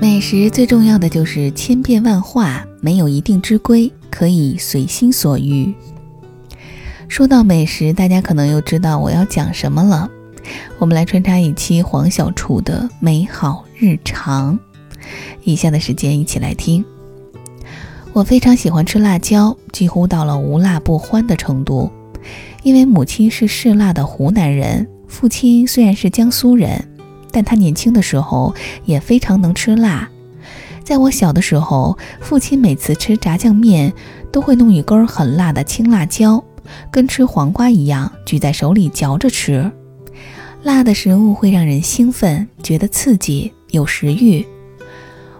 美食最重要的就是千变万化，没有一定之规，可以随心所欲。说到美食，大家可能又知道我要讲什么了。我们来穿插一期黄小厨的美好日常。以下的时间一起来听。我非常喜欢吃辣椒，几乎到了无辣不欢的程度。因为母亲是嗜辣的湖南人，父亲虽然是江苏人，但他年轻的时候也非常能吃辣。在我小的时候，父亲每次吃炸酱面都会弄一根很辣的青辣椒，跟吃黄瓜一样，举在手里嚼着吃。辣的食物会让人兴奋，觉得刺激，有食欲。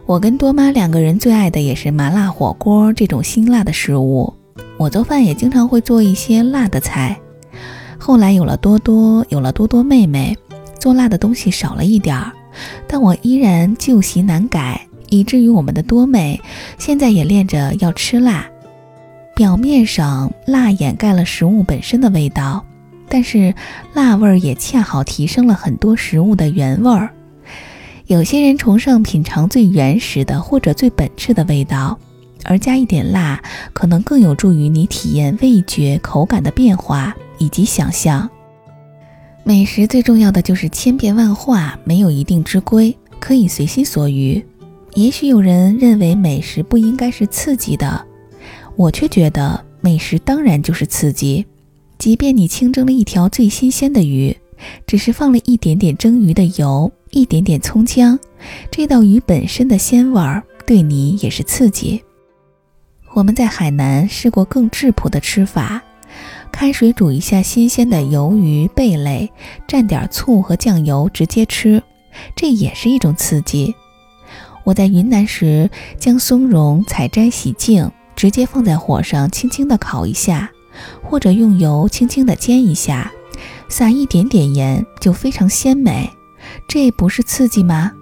我跟多妈两个人最爱的也是麻辣火锅这种辛辣的食物。我做饭也经常会做一些辣的菜。后来有了多多，有了多多妹妹，做辣的东西少了一点儿，但我依然旧习难改，以至于我们的多妹现在也练着要吃辣。表面上辣掩盖了食物本身的味道，但是辣味儿也恰好提升了很多食物的原味儿。有些人崇尚品尝最原始的或者最本质的味道。而加一点辣，可能更有助于你体验味觉口感的变化以及想象。美食最重要的就是千变万化，没有一定之规，可以随心所欲。也许有人认为美食不应该是刺激的，我却觉得美食当然就是刺激。即便你清蒸了一条最新鲜的鱼，只是放了一点点蒸鱼的油，一点点葱姜，这道鱼本身的鲜味儿对你也是刺激。我们在海南试过更质朴的吃法，开水煮一下新鲜的鱿鱼、贝类，蘸点醋和酱油直接吃，这也是一种刺激。我在云南时，将松茸采摘洗净，直接放在火上轻轻的烤一下，或者用油轻轻的煎一下，撒一点点盐，就非常鲜美。这不是刺激吗？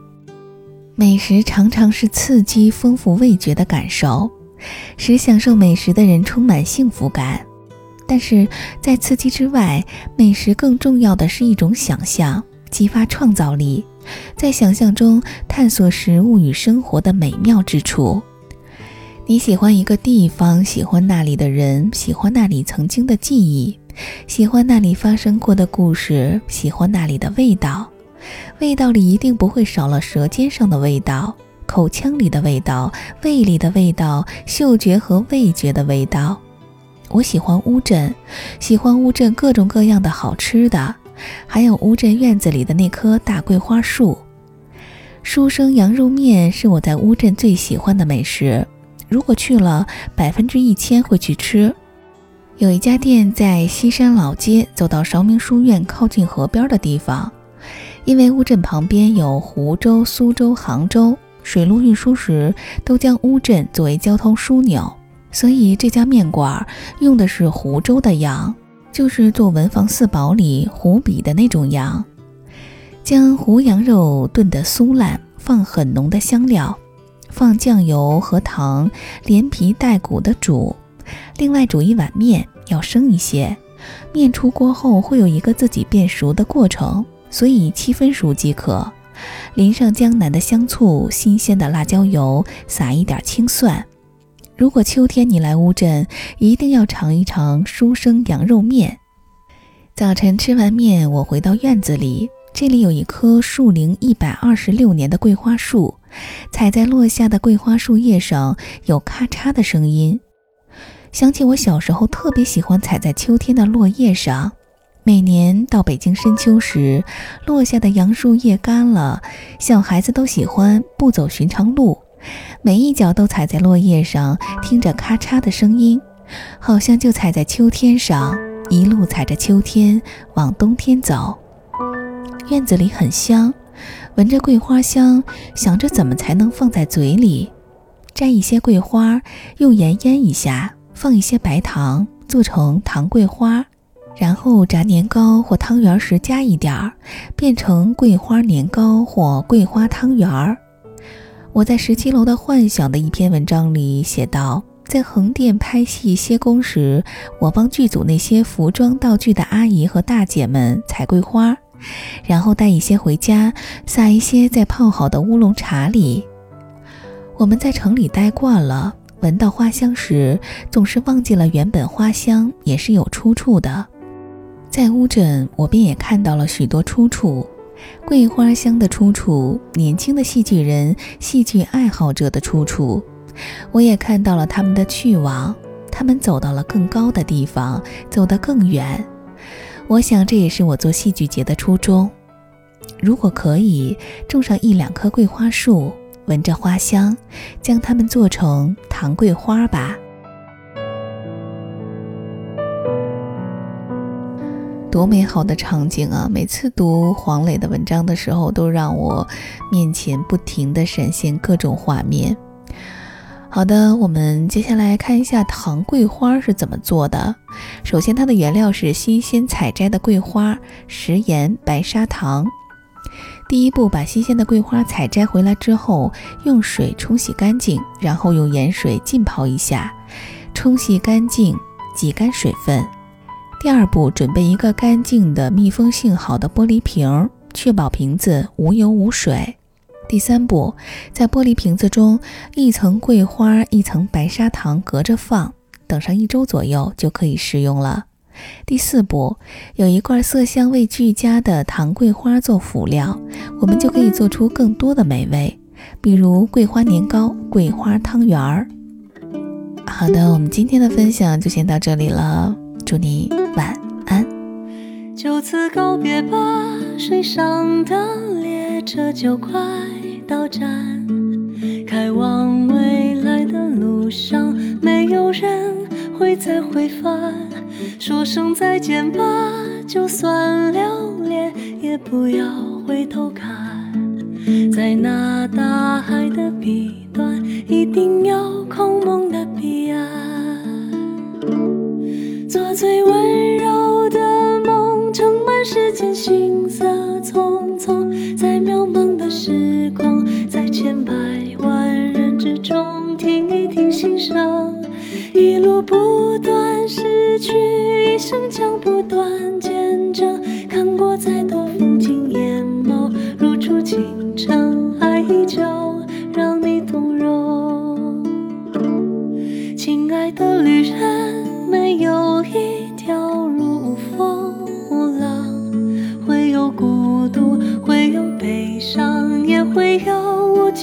美食常常是刺激、丰富味觉的感受。使享受美食的人充满幸福感，但是在刺激之外，美食更重要的是一种想象，激发创造力，在想象中探索食物与生活的美妙之处。你喜欢一个地方，喜欢那里的人，喜欢那里曾经的记忆，喜欢那里发生过的故事，喜欢那里的味道，味道里一定不会少了舌尖上的味道。口腔里的味道，胃里的味道，嗅觉和味觉的味道。我喜欢乌镇，喜欢乌镇各种各样的好吃的，还有乌镇院子里的那棵大桂花树。书生羊肉面是我在乌镇最喜欢的美食，如果去了，百分之一千会去吃。有一家店在西山老街，走到韶明书院靠近河边的地方，因为乌镇旁边有湖州、苏州、杭州。水路运输时都将乌镇作为交通枢纽，所以这家面馆用的是湖州的羊，就是做文房四宝里湖笔的那种羊。将湖羊肉炖得酥烂，放很浓的香料，放酱油和糖，连皮带骨的煮。另外煮一碗面，要生一些。面出锅后会有一个自己变熟的过程，所以七分熟即可。淋上江南的香醋、新鲜的辣椒油，撒一点青蒜。如果秋天你来乌镇，一定要尝一尝书生羊肉面。早晨吃完面，我回到院子里，这里有一棵树龄一百二十六年的桂花树，踩在落下的桂花树叶上有咔嚓的声音，想起我小时候特别喜欢踩在秋天的落叶上。每年到北京深秋时，落下的杨树叶干了，小孩子都喜欢不走寻常路，每一脚都踩在落叶上，听着咔嚓的声音，好像就踩在秋天上，一路踩着秋天往冬天走。院子里很香，闻着桂花香，想着怎么才能放在嘴里，摘一些桂花，用盐腌一下，放一些白糖，做成糖桂花。然后炸年糕或汤圆时加一点儿，变成桂花年糕或桂花汤圆儿。我在十七楼的幻想的一篇文章里写道，在横店拍戏歇工时，我帮剧组那些服装道具的阿姨和大姐们采桂花，然后带一些回家，撒一些在泡好的乌龙茶里。我们在城里待惯了，闻到花香时，总是忘记了原本花香也是有出处的。在乌镇，我便也看到了许多出处：桂花香的出处，年轻的戏剧人、戏剧爱好者的出处。我也看到了他们的去往，他们走到了更高的地方，走得更远。我想这也是我做戏剧节的初衷。如果可以，种上一两棵桂花树，闻着花香，将它们做成糖桂花吧。多美好的场景啊！每次读黄磊的文章的时候，都让我面前不停地闪现各种画面。好的，我们接下来看一下糖桂花是怎么做的。首先，它的原料是新鲜采摘的桂花、食盐、白砂糖。第一步，把新鲜的桂花采摘回来之后，用水冲洗干净，然后用盐水浸泡一下，冲洗干净，挤干水分。第二步，准备一个干净的、密封性好的玻璃瓶，确保瓶子无油无水。第三步，在玻璃瓶子中一层桂花、一层白砂糖隔着放，等上一周左右就可以食用了。第四步，有一罐色香味俱佳的糖桂花做辅料，我们就可以做出更多的美味，比如桂花年糕、桂花汤圆儿。好的，我们今天的分享就先到这里了。祝你。就此告别吧，水上的列车就快到站。开往未来的路上，没有人会再回返。说声再见吧，就算留恋，也不要回头看。在那大海的彼端，一定有空梦的彼岸。做最温柔，时间行色匆匆，在渺茫的时光，在千百万人之中，听一听心声，一路不断失去，一生将不断见证，看过再多风景，眼眸如初清澈，爱依旧让你动容，亲爱的旅人。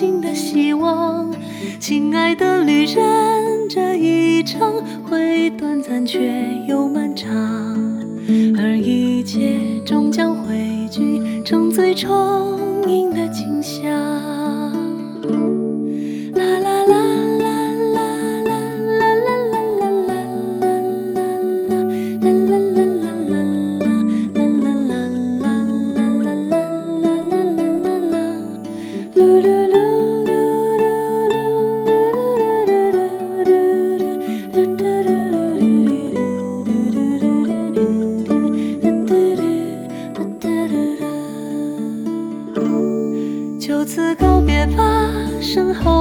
新的希望。亲爱的旅人，这一程会短暂却又漫长，而一切终将汇聚成最终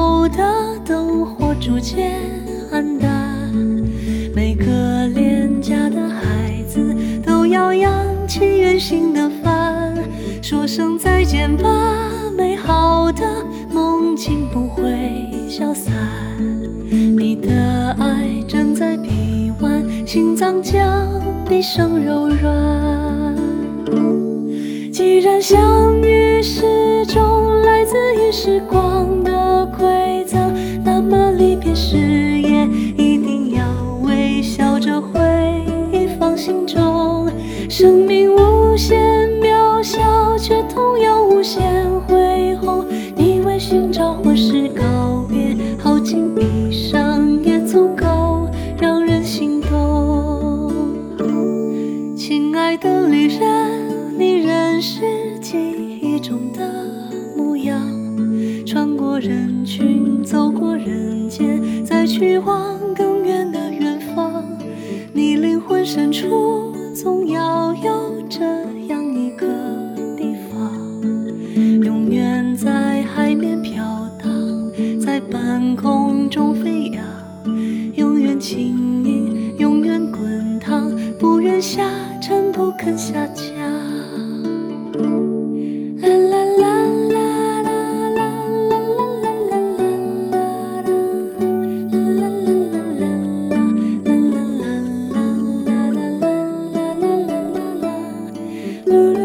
后的灯火逐渐暗淡，每个恋家的孩子都要扬起远行的帆，说声再见吧，美好的梦境不会消散，你的爱正在臂弯，心脏将毕生柔软。既然相遇是种来自于时光的馈赠，那么离别时也一定要微笑着回忆放心中。生命无过人群，走过人间，再去往更远的远方，你灵魂深处总要有这样一个地方，永远在海面飘荡，在半空中飞扬，永远轻盈，永远滚烫，不愿下沉，不肯下沉。through